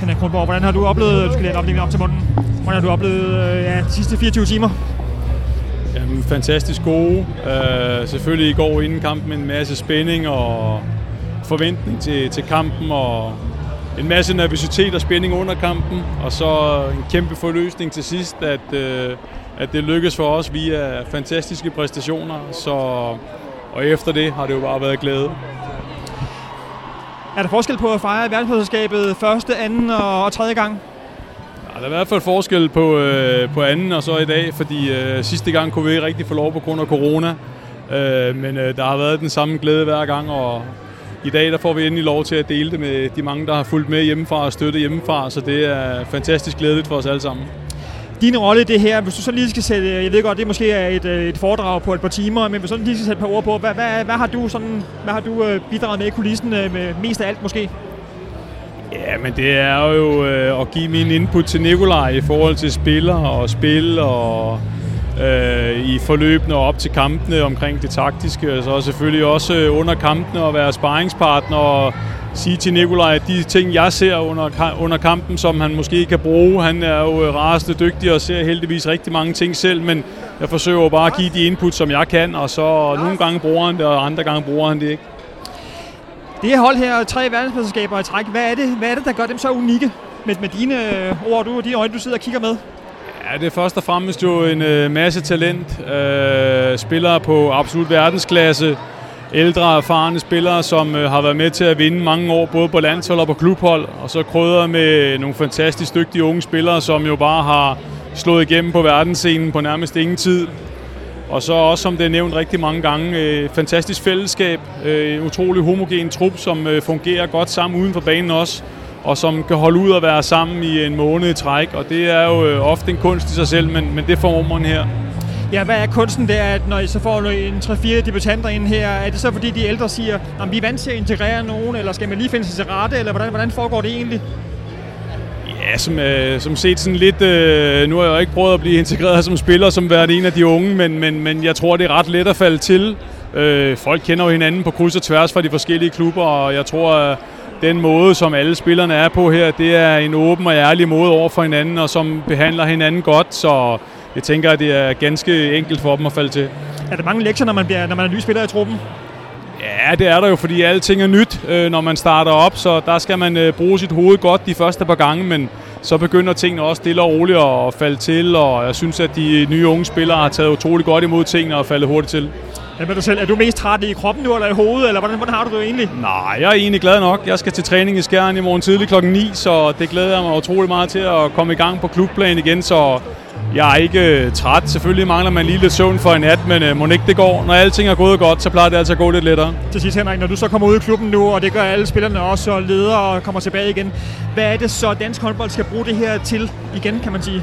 Henrik Kronborg, hvordan har du oplevet, du skal lære oplægningen op til munden, hvordan har du oplevet øh, ja, de sidste 24 timer? Jamen, fantastisk gode. Uh, selvfølgelig i går inden kampen en masse spænding og forventning til, til kampen, og en masse nervøsitet og spænding under kampen, og så en kæmpe forløsning til sidst, at, øh, at det lykkedes for os via fantastiske præstationer, så, og efter det har det jo bare været glæde. Er der forskel på at fejre verdensmesterskabet første, anden og tredje gang? Ja, der er i hvert fald forskel på, øh, på anden og så i dag, fordi øh, sidste gang kunne vi ikke rigtig få lov på grund af corona. Øh, men øh, der har været den samme glæde hver gang, og i dag der får vi endelig lov til at dele det med de mange, der har fulgt med hjemmefra og støttet hjemmefra, så det er fantastisk glædeligt for os alle sammen din rolle i det her, hvis du så lige skal sætte, jeg ved godt, det måske er et, øh, et foredrag på et par timer, men hvis du lige skal sætte et par ord på, hvad, hvad, hvad har du, sådan, hvad har du øh, bidraget med i kulissen øh, med mest af alt måske? Ja, men det er jo øh, at give min input til Nikolaj i forhold til spillere og spil og øh, i forløbene og op til kampene omkring det taktiske. Så selvfølgelig også under kampene at være sparringspartner og sige til Nikolaj, at de ting, jeg ser under, under kampen, som han måske kan bruge, han er jo øh, rasende dygtig og ser heldigvis rigtig mange ting selv, men jeg forsøger jo bare at give de input, som jeg kan, og så nogle gange bruger han det, og andre gange bruger han det ikke. Det her hold her, tre verdensmesterskaber i træk, hvad er det, hvad er det der gør dem så unikke med, med dine øh, ord og dine øjne, du sidder og kigger med? Ja, det er først og fremmest jo en øh, masse talent. Øh, spillere på absolut verdensklasse ældre, erfarne spillere, som øh, har været med til at vinde mange år, både på landshold og på klubhold, og så krydder med nogle fantastisk dygtige unge spillere, som jo bare har slået igennem på verdensscenen på nærmest ingen tid. Og så også, som det er nævnt rigtig mange gange, øh, fantastisk fællesskab, øh, en utrolig homogen trup, som øh, fungerer godt sammen uden for banen også, og som kan holde ud og være sammen i en måned i træk, og det er jo øh, ofte en kunst i sig selv, men, men det får man her. Ja, hvad er kunsten der, at når I så får en 3-4 debutanter ind her, er det så fordi de ældre siger, at vi er vant til at integrere nogen, eller skal man lige finde sig til rette, eller hvordan, hvordan foregår det egentlig? Ja, som, øh, som set sådan lidt... Øh, nu har jeg jo ikke prøvet at blive integreret som spiller, som været en af de unge, men, men, men jeg tror, det er ret let at falde til. Øh, folk kender jo hinanden på kryds og tværs fra de forskellige klubber, og jeg tror, at den måde, som alle spillerne er på her, det er en åben og ærlig måde over for hinanden, og som behandler hinanden godt, så jeg tænker, at det er ganske enkelt for dem at falde til. Er der mange lektier, når man, bliver, når man er ny spiller i truppen? Ja, det er der jo, fordi alting er nyt, øh, når man starter op, så der skal man øh, bruge sit hoved godt de første par gange, men så begynder tingene også stille og roligt at falde til, og jeg synes, at de nye unge spillere har taget utrolig godt imod tingene og faldet hurtigt til. Ja, du selv, er du mest træt i kroppen nu, eller i hovedet, eller hvordan, hvordan har du det egentlig? Nej, jeg er egentlig glad nok. Jeg skal til træning i Skjern i morgen tidlig klokken 9, så det glæder jeg mig utrolig meget til at komme i gang på klubplan igen, så jeg er ikke uh, træt. Selvfølgelig mangler man lige lidt søvn for en nat, men uh, må ikke det går. Når alting er gået godt, så plejer det altså at gå lidt lettere. Til sidst, Henrik, når du så kommer ud i klubben nu, og det gør alle spillerne også, og ledere og kommer tilbage igen. Hvad er det så, dansk håndbold skal bruge det her til igen, kan man sige?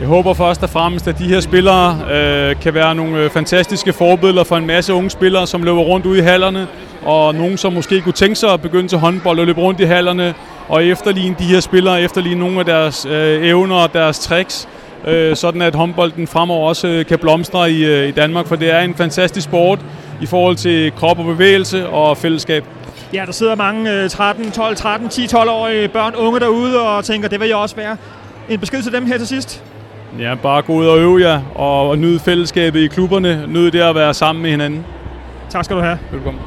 Jeg håber først og fremmest, at de her spillere øh, kan være nogle øh, fantastiske forbilleder for en masse unge spillere, som løber rundt ude i hallerne, og nogen, som måske kunne tænke sig at begynde til håndbold og løbe rundt i hallerne, og efterligne de her spillere, efterligne nogle af deres øh, evner og deres tricks, øh, sådan at håndbolden fremover også øh, kan blomstre i, øh, i Danmark, for det er en fantastisk sport i forhold til krop og bevægelse og fællesskab. Ja, der sidder mange 13, 12, 13, 10, 12-årige børn, unge derude og tænker, det vil jeg også være. En besked til dem her til sidst? Ja, bare gå ud og øve jer og, og nyde fællesskabet i klubberne. Nyde det at være sammen med hinanden. Tak skal du have. Velkommen.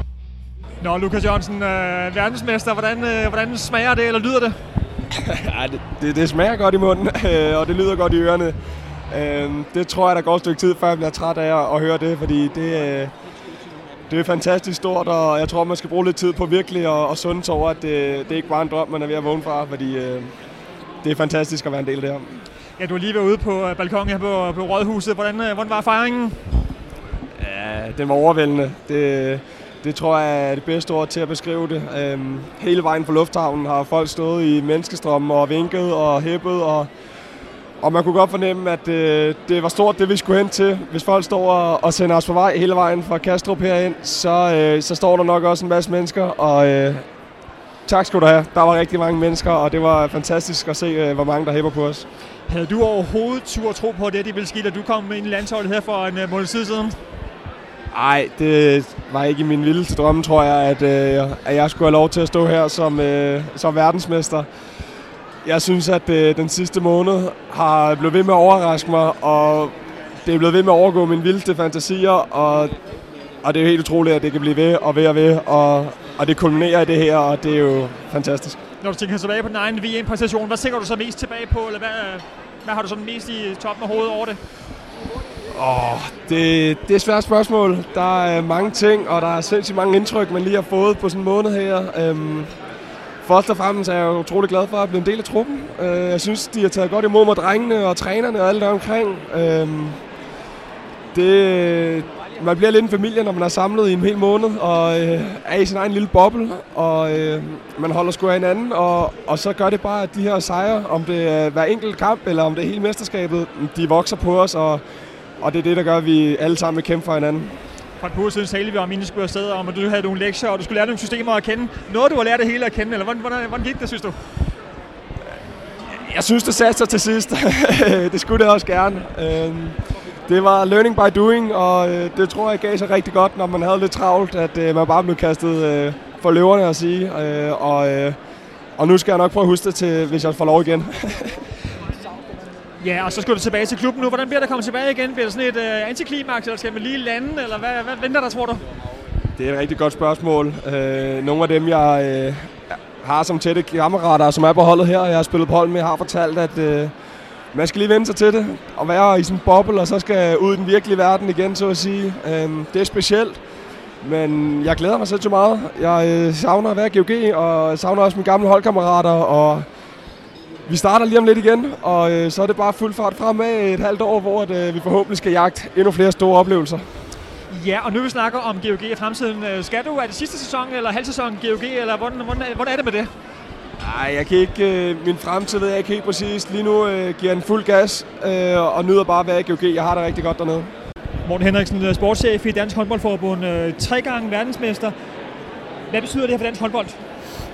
Nå, Lukas Jørgensen, øh, verdensmester. Hvordan, øh, hvordan smager det, eller lyder det? ja, det, det, det smager godt i munden, øh, og det lyder godt i ørerne. Øh, det tror jeg, der går et stykke tid, før jeg bliver træt af at høre det, fordi det, øh, det er fantastisk stort, og jeg tror, man skal bruge lidt tid på virkelig at, at sunde sig over, at det, det ikke bare en drøm, man er ved at vågne fra, fordi øh, det er fantastisk at være en del af det her. Ja, du er lige ved ude på øh, balkongen her på, på Rådhuset. Hvordan, øh, hvordan var fejringen? Ja, den var overvældende. Det, det tror jeg er det bedste ord til at beskrive det. Øhm, hele vejen fra lufthavnen har folk stået i menneskestrømmen og vinket og hæppet, og, og man kunne godt fornemme, at øh, det var stort, det vi skulle hen til. Hvis folk står og, og sender os på vej hele vejen fra Kastrup herind, så, øh, så står der nok også en masse mennesker, og øh, tak skal du have. Der var rigtig mange mennesker, og det var fantastisk at se, øh, hvor mange der hæpper på os. Havde du overhovedet tur tro på det, det ville ske, da du kom ind i landsholdet her for en uh, måned siden? Nej, det var ikke i min vildeste drømme, tror jeg, at, øh, at jeg skulle have lov til at stå her som, øh, som verdensmester. jeg synes, at øh, den sidste måned har blevet ved med at overraske mig, og det er blevet ved med at overgå mine vildeste fantasier, og, og det er helt utroligt, at det kan blive ved og ved og ved, og, og det kulminerer i det her, og det er jo fantastisk. Når du tænker tilbage på din egen VM-præstation, hvad tænker du så mest tilbage på, eller hvad, hvad har du sådan mest i toppen af hovedet over det? Åh, oh, det, det er et svært spørgsmål. Der er mange ting, og der er sindssygt mange indtryk, man lige har fået på sådan en måned her. Øhm, først og fremmest er jeg utrolig glad for at blive en del af truppen. Øh, jeg synes, de har taget godt imod mig, drengene og trænerne og alt der omkring. Øhm, det, man bliver lidt en familie, når man er samlet i en hel måned og øh, er i sin egen lille boble, og øh, man holder sgu af hinanden, og, og så gør det bare, at de her sejre, om det er hver enkelt kamp, eller om det er hele mesterskabet, de vokser på os, og, og det er det, der gør, at vi alle sammen vil kæmpe for hinanden. For et par uger siden talte vi om, inden skulle afsted, om at du havde nogle lektier, og du skulle lære nogle systemer at kende. Noget, du har lært det hele at kende, eller hvordan, hvordan, hvordan gik det, synes du? Jeg synes, det satte sig til sidst. det skulle det også gerne. Øhm, det var learning by doing, og øh, det tror jeg gav sig rigtig godt, når man havde lidt travlt, at øh, man bare blev kastet øh, for løverne at sige. Og, og nu skal jeg nok prøve at huske det, til, hvis jeg får lov igen. Ja, og så skal du tilbage til klubben nu. Hvordan bliver det at komme tilbage igen? Bliver det sådan et uh, antiklimaks, eller skal man lige lande, eller hvad, hvad venter der, tror du? Det er et rigtig godt spørgsmål. Uh, nogle af dem, jeg uh, har som tætte kammerater, som er på holdet her, jeg har spillet på hold med, har fortalt, at uh, man skal lige vende sig til det, og være i sådan en boble, og så skal ud i den virkelige verden igen, så at sige. Uh, det er specielt, men jeg glæder mig selv til meget. Jeg øh, savner at være GOG, og savner også mine gamle holdkammerater, og vi starter lige om lidt igen, og øh, så er det bare fuld fart fremad et halvt år, hvor at, øh, vi forhåbentlig skal jagte endnu flere store oplevelser. Ja, og nu vi snakker om GOG i fremtiden. Øh, skal du, er det sidste sæson eller halv sæson GOG, eller hvordan, hvordan, hvordan er det med det? Nej, jeg kan ikke, øh, min fremtid ved jeg ikke helt præcis. Lige nu øh, giver den fuld gas øh, og nyder bare at være i GOG. Jeg har det rigtig godt dernede. Morten Henriksen, sportschef i Dansk Håndboldforbund, øh, tre gange verdensmester. Hvad betyder det her for dansk håndbold?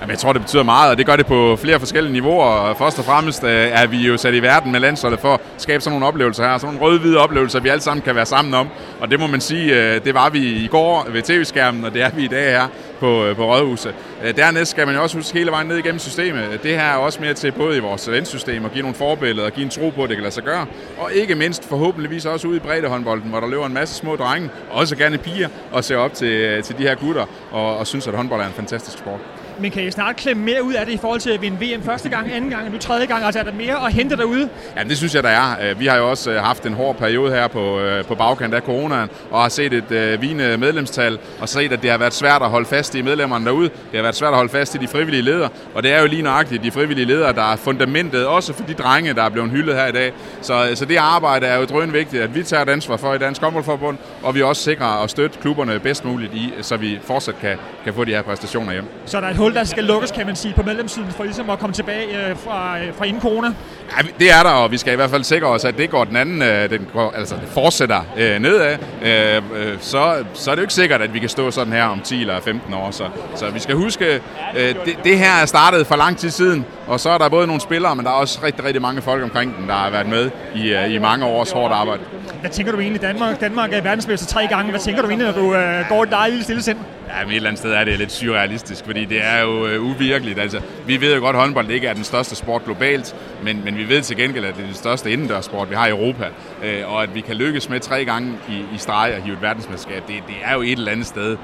Jamen, jeg tror, det betyder meget, og det gør det på flere forskellige niveauer. Først og fremmest øh, er vi jo sat i verden med landsholdet for at skabe sådan nogle oplevelser her. Sådan nogle røde-hvide oplevelser, vi alle sammen kan være sammen om. Og det må man sige, øh, det var vi i går ved tv-skærmen, og det er vi i dag her på, øh, på Rådhuset. Dernæst skal man jo også huske hele vejen ned igennem systemet. Det her er også mere til både i vores talentsystem at give nogle forbilleder og give en tro på, at det kan lade sig gøre. Og ikke mindst forhåbentligvis også ude i breddehåndbolden, hvor der løber en masse små drenge, også gerne piger, og ser op til, til de her gutter og, og synes, at håndbold er en fantastisk sport. Men kan I snart klemme mere ud af det i forhold til at vinde VM første gang, anden gang og nu tredje gang? Altså er der mere at hente derude? Ja, det synes jeg, der er. Øh, vi har jo også øh, haft en hård periode her på, øh, på bagkant af coronaen, og har set et uh, vigende medlemstal, og set, at det har været svært at holde fast i medlemmerne derude. Det har været svært at holde fast i de frivillige ledere, og det er jo lige nøjagtigt de frivillige ledere, der er fundamentet, også for de drenge, der er blevet hyldet her i dag. Så, så det arbejde er jo drøn vigtigt, at vi tager et ansvar for i Dansk Håndboldforbund, og vi også sikrer at støtte klubberne bedst muligt i, så vi fortsat kan, kan få de her præstationer hjem. Så der er et hul, der skal lukkes, kan man sige, på medlemssiden, for ligesom at komme tilbage øh, fra, øh, fra inden corona? Ja, det er der, og vi skal i hvert fald sikre os, at det går den anden, øh, den går, altså det fortsætter øh, nedad. Øh, øh, så, så er det jo ikke sikkert, at vi kan stå sådan her om 10 eller 15 år. Så, så vi skal huske, øh, det, det her er startet for lang tid siden, og så er der både nogle spillere, men der er også rigtig, rigtig mange folk omkring den, der har været med i, øh, i mange års hårdt arbejde. Hvad tænker du egentlig? Danmark, Danmark er verdensmester tre gange. Hvad tænker du egentlig, når du øh, går et dejligt stille sind? Ja, men et eller andet sted er det lidt surrealistisk, fordi det er jo øh, uvirkeligt. Altså, vi ved jo godt, at håndbold ikke er den største sport globalt, men, men vi ved til gengæld, at det er den største indendørsport, vi har i Europa. Øh, og at vi kan lykkes med tre gange i, i streg at hive et verdensmesterskab, det, det er jo et eller andet sted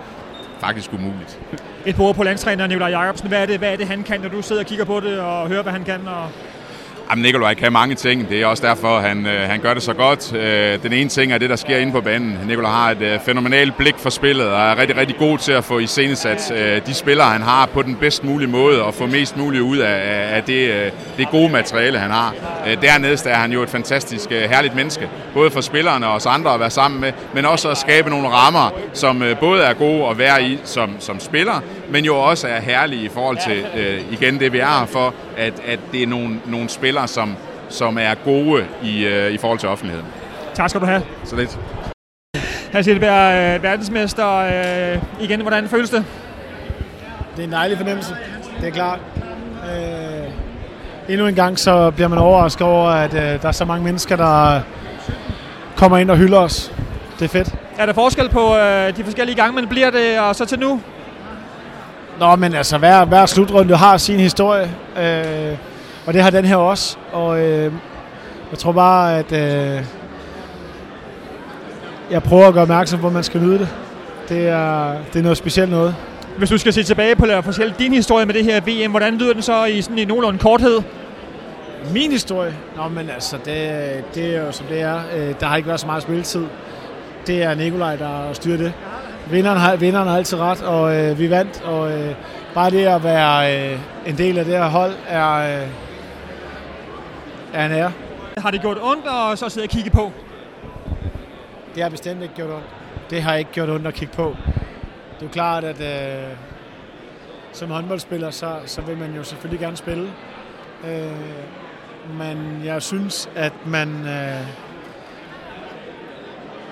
faktisk umuligt. Et par på landstræneren Nikolaj Jacobsen. Hvad er, det, hvad er det, han kan, når du sidder og kigger på det og hører, hvad han kan? Og Jamen, Nikolaj kan mange ting. Det er også derfor, han, øh, han gør det så godt. Øh, den ene ting er det, der sker inde på banen. Nikolaj har et øh, fænomenalt blik for spillet og er rigtig, rigtig god til at få iscenesat de spillere, han har på den bedst mulige måde og få mest muligt ud af, af det, det gode materiale, han har. Dernæst er han jo et fantastisk herligt menneske. Både for spillerne og os andre at være sammen med, men også at skabe nogle rammer, som både er gode at være i som, som spiller, men jo også er herlige i forhold til, igen det vi er her for, at, at det er nogle, nogle spillere, som, som er gode i, øh, i forhold til offentligheden. Tak skal du have. Så lidt. Her Silberg, øh, verdensmester. Øh, igen, hvordan føles det? Det er en dejlig fornemmelse, det er klart. Øh, endnu en gang så bliver man overrasket over, at øh, der er så mange mennesker, der kommer ind og hylder os. Det er fedt. Er der forskel på øh, de forskellige gange, man bliver det, og så til nu? Nå, men altså, hver, hver slutrunde har sin historie. Øh, og det har den her også. Og øh, jeg tror bare, at øh, jeg prøver at gøre opmærksom på, at man skal nyde det. Det er, det er noget specielt noget. Hvis du skal se tilbage på at fortælle din historie med det her VM, hvordan lyder den så i sådan en nogenlunde korthed? Min historie? Nå, men altså, det, det er jo som det er. Øh, der har ikke været så meget spilletid. Det er Nikolaj, der styrer det. Vinderen har, vinderen har altid ret, og øh, vi vandt. Og øh, bare det at være øh, en del af det her hold er, øh, er en ære. Har det gjort ondt at så sidde og kigge på? Det har bestemt ikke gjort ondt. Det har ikke gjort ondt at kigge på. Det er jo klart, at øh, som håndboldspiller, så, så vil man jo selvfølgelig gerne spille. Øh, men jeg synes, at man øh,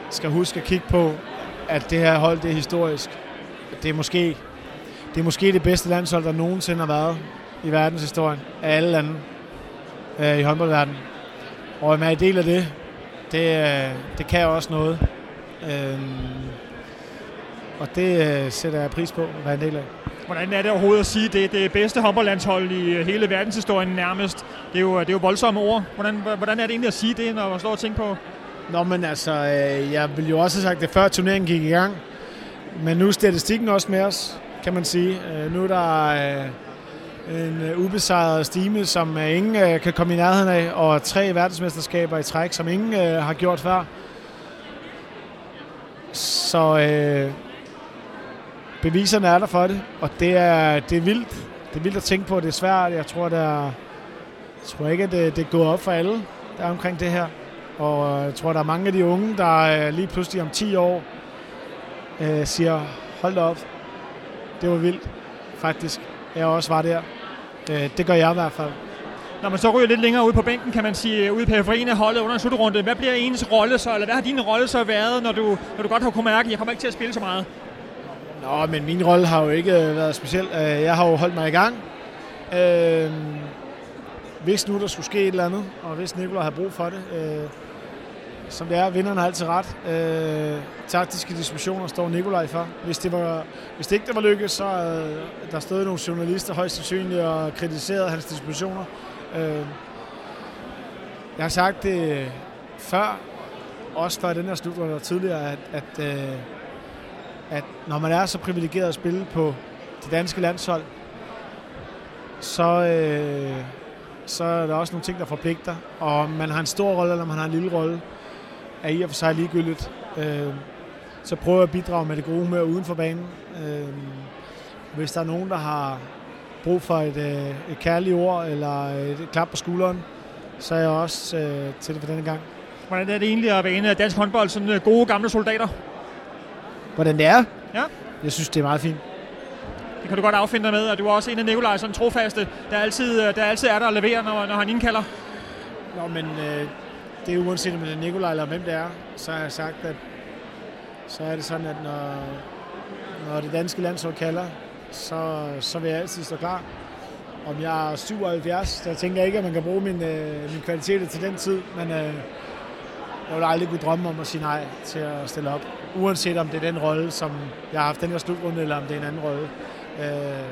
skal huske at kigge på, at det her hold det er historisk. Det er måske det, er måske det bedste landshold, der nogensinde har været i verdenshistorien af alle lande øh, i håndboldverdenen. Og at man er en del af det, det, øh, det kan også noget. Øh, og det øh, sætter jeg pris på at være en del af. Hvordan er det overhovedet at sige, det er det bedste håndboldlandshold i øh, hele verdenshistorien nærmest? Det er jo, det er jo voldsomme ord. Hvordan, hvordan er det egentlig at sige det, når man står og tænker på? Nå, men altså, øh, jeg ville jo også have sagt det før turneringen gik i gang. Men nu er statistikken også med os, kan man sige. Øh, nu er der øh, en ubesejret stime, som ingen kan komme i nærheden af, og tre verdensmesterskaber i træk, som ingen har gjort før. Så øh, beviserne er der for det, og det er, det er vildt. Det er vildt at tænke på, det er svært. Jeg tror, der, jeg tror ikke, at det, det går op for alle, der er omkring det her. Og jeg tror, der er mange af de unge, der øh, lige pludselig om 10 år øh, siger, hold da op, det var vildt, faktisk. Jeg også var der. Øh, det gør jeg i hvert fald. Når man så ryger lidt længere ud på bænken, kan man sige, ude på periferien af holdet under en slutrunde, hvad bliver ens rolle så, eller hvad har din rolle så været, når du, når du godt har kunnet mærke, at jeg kommer ikke til at spille så meget? Nå, men min rolle har jo ikke været speciel. Øh, jeg har jo holdt mig i gang. Øh, hvis nu der skulle ske et eller andet, og hvis Nicolai har brug for det, øh, som det er, vinderen har altid ret. Øh, taktiske diskussioner står Nikolaj for. Hvis det, var, hvis det ikke det var lykkedes, så øh, der stod nogle journalister højst sandsynligt og kritiserede hans dispositioner. Øh, jeg har sagt det før, også før den her slutrunde og tidligere, at, at, øh, at når man er så privilegeret at spille på det danske landshold, så, øh, så er der også nogle ting, der forpligter. Og om man har en stor rolle, eller man har en lille rolle, er i og for sig ligegyldigt. Øh, så prøver jeg at bidrage med det gode humør uden for banen. Øh, hvis der er nogen, der har brug for et, øh, et kærligt ord eller et klap på skulderen, så er jeg også øh, til det for denne gang. Hvordan er det egentlig at være en af dansk håndbold, sådan øh, gode gamle soldater? Hvordan det er? Ja. Jeg synes, det er meget fint. Det kan du godt affinde dig med, og du er også en af Nikolaj, sådan trofaste, der altid, øh, der altid er der og leverer, når, når han indkalder. Nå, men øh, det er uanset om det er Nikolaj eller hvem det er, så har jeg sagt, at så er det sådan, at når, når det danske landshold kalder, så, så vil jeg altid stå klar. Om jeg er 77, så tænker jeg ikke, at man kan bruge min, øh, min kvaliteter til den tid, men øh, jeg vil aldrig kunne drømme om at sige nej til at stille op. Uanset om det er den rolle, som jeg har haft den her slutrunde, eller om det er en anden rolle. Øh,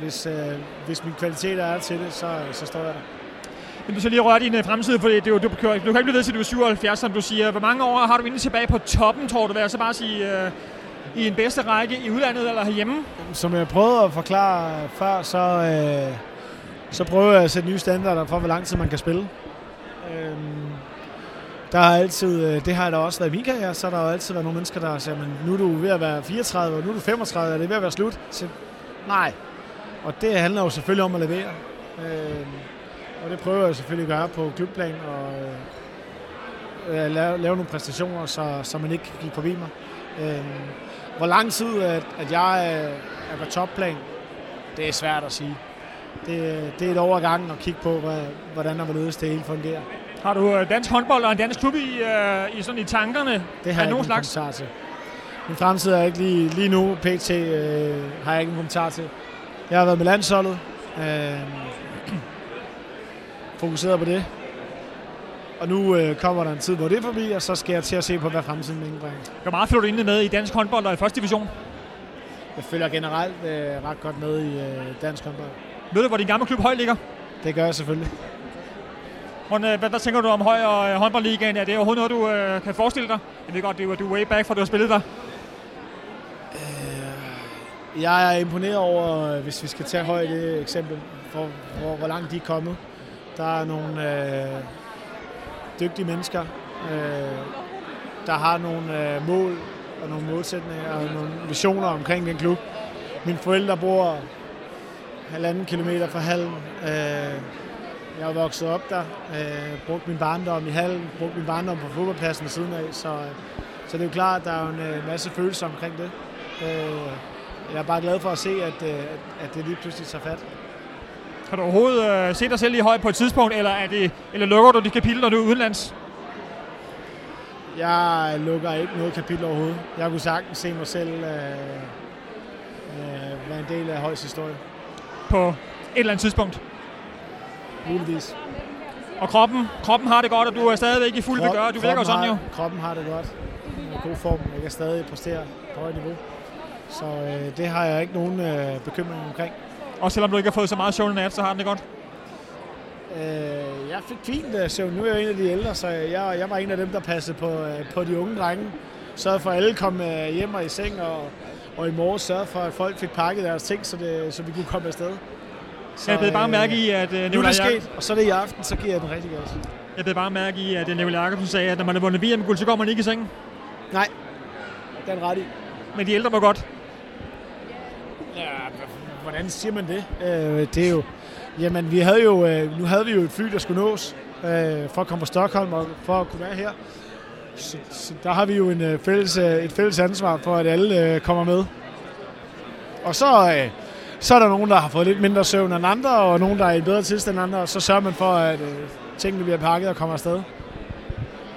hvis, øh, hvis min kvaliteter er til det, så, så står jeg der. Men du så lige røre din øh, fremtid, for det, det, du, du, du kan ikke blive ved til, du er 77, som du siger. Hvor mange år har du egentlig tilbage på toppen, tror du? Vil jeg så bare sige, øh, i en bedste række i udlandet eller herhjemme? Som jeg prøvede at forklare før, så, øh, så prøver jeg at sætte nye standarder for, hvor lang tid man kan spille. Øh, der har altid, øh, det har der også været i min karriere, så har der jo altid været nogle mennesker, der siger, men nu er du ved at være 34, og nu er du 35, er det ved at være slut? Så, nej. Og det handler jo selvfølgelig om at levere. Øh, og det prøver jeg selvfølgelig at gøre på klubplan og øh, lave, lave nogle præstationer, så, så man ikke kan give forbi mig. Øh, hvor lang tid at, at jeg er på topplan, det er svært at sige. Det, det er et overgang at kigge på, hvad, hvordan og hvorledes det hele fungerer. Har du øh, dansk håndbold og en dansk klub i, uh, i, sådan i tankerne? Det har jeg ikke slags? kommentar til. Min fremtid er ikke lige, lige nu, pt. Øh, har jeg ikke en kommentar til. Jeg har været med landsholdet. Øh, fokuseret på det. Og nu øh, kommer der en tid, hvor det er forbi, og så skal jeg til at se på, hvad fremtiden vil indbringe. Hvor meget følger du egentlig med i dansk håndbold og i første division? Jeg følger generelt øh, ret godt med i øh, dansk håndbold. Ved du, hvor din gamle klub Høj ligger? Det gør jeg selvfølgelig. Hvordan, øh, hvad, hvad tænker du om Høj og øh, håndboldligaen? Er det overhovedet noget, du øh, kan forestille dig? Jeg ved godt, du, du er way back, for du har spillet der. Jeg er imponeret over, øh, hvis vi skal tage højt det eksempel, for hvor, hvor langt de er kommet. Der er nogle øh, dygtige mennesker, øh, der har nogle øh, mål og nogle målsætninger og nogle visioner omkring den klub. Mine forældre bor halvanden kilometer fra hallen. Øh, jeg er vokset op der, øh, brugt min barndom i hallen, brugt min barndom på fodboldpladsen siden af, så, så det er jo klart, at der er jo en øh, masse følelser omkring det. Øh, jeg er bare glad for at se, at, øh, at det lige pludselig tager fat. Kan du overhovedet øh, se dig selv i Høj på et tidspunkt, eller, er det, eller lukker du de kapitler, når du er udenlands? Jeg lukker ikke noget kapitel overhovedet. Jeg kunne sagtens se mig selv øh, øh, være en del af Højs historie. På et eller andet tidspunkt. Muligvis. Og kroppen, kroppen har det godt, og du er stadigvæk i fuld Krop- begør. Du virker jo sådan jo. har, Kroppen har det godt. Jeg er i god form. Jeg kan stadig præstere på højt niveau. Så øh, det har jeg ikke nogen øh, bekymring omkring. Og selvom du ikke har fået så meget søvn i nat, så har den det godt. Øh, jeg fik fint øh, søvn. Nu er jeg en af de ældre, så jeg, jeg var en af dem, der passede på, øh, på de unge drenge. Sørgede for, at alle kom øh, hjem og i seng, og, og i morges sørgede for, at folk fik pakket deres ting, så, det, så vi kunne komme afsted. Så jeg blev bare mærke i, at øh, Nu er det sket, og så er det i aften, så giver jeg den rigtig godt. jeg blev bare mærke i, at Nicolaj Jacobsen sagde, at når man har vundet VM-guld, så går man ikke i sengen. Nej, den ret i. Men de ældre var godt. Ja, hvordan siger man det? Øh, det er jo... Jamen, vi havde jo, øh, nu havde vi jo et fly, der skulle nås øh, for at komme fra Stockholm og for at kunne være her. Så, så der har vi jo en, øh, fælles, øh, et fælles ansvar for, at alle øh, kommer med. Og så, øh, så er der nogen, der har fået lidt mindre søvn end andre, og nogen, der er i bedre tilstand end andre, og så sørger man for, at øh, tingene bliver pakket og kommer afsted.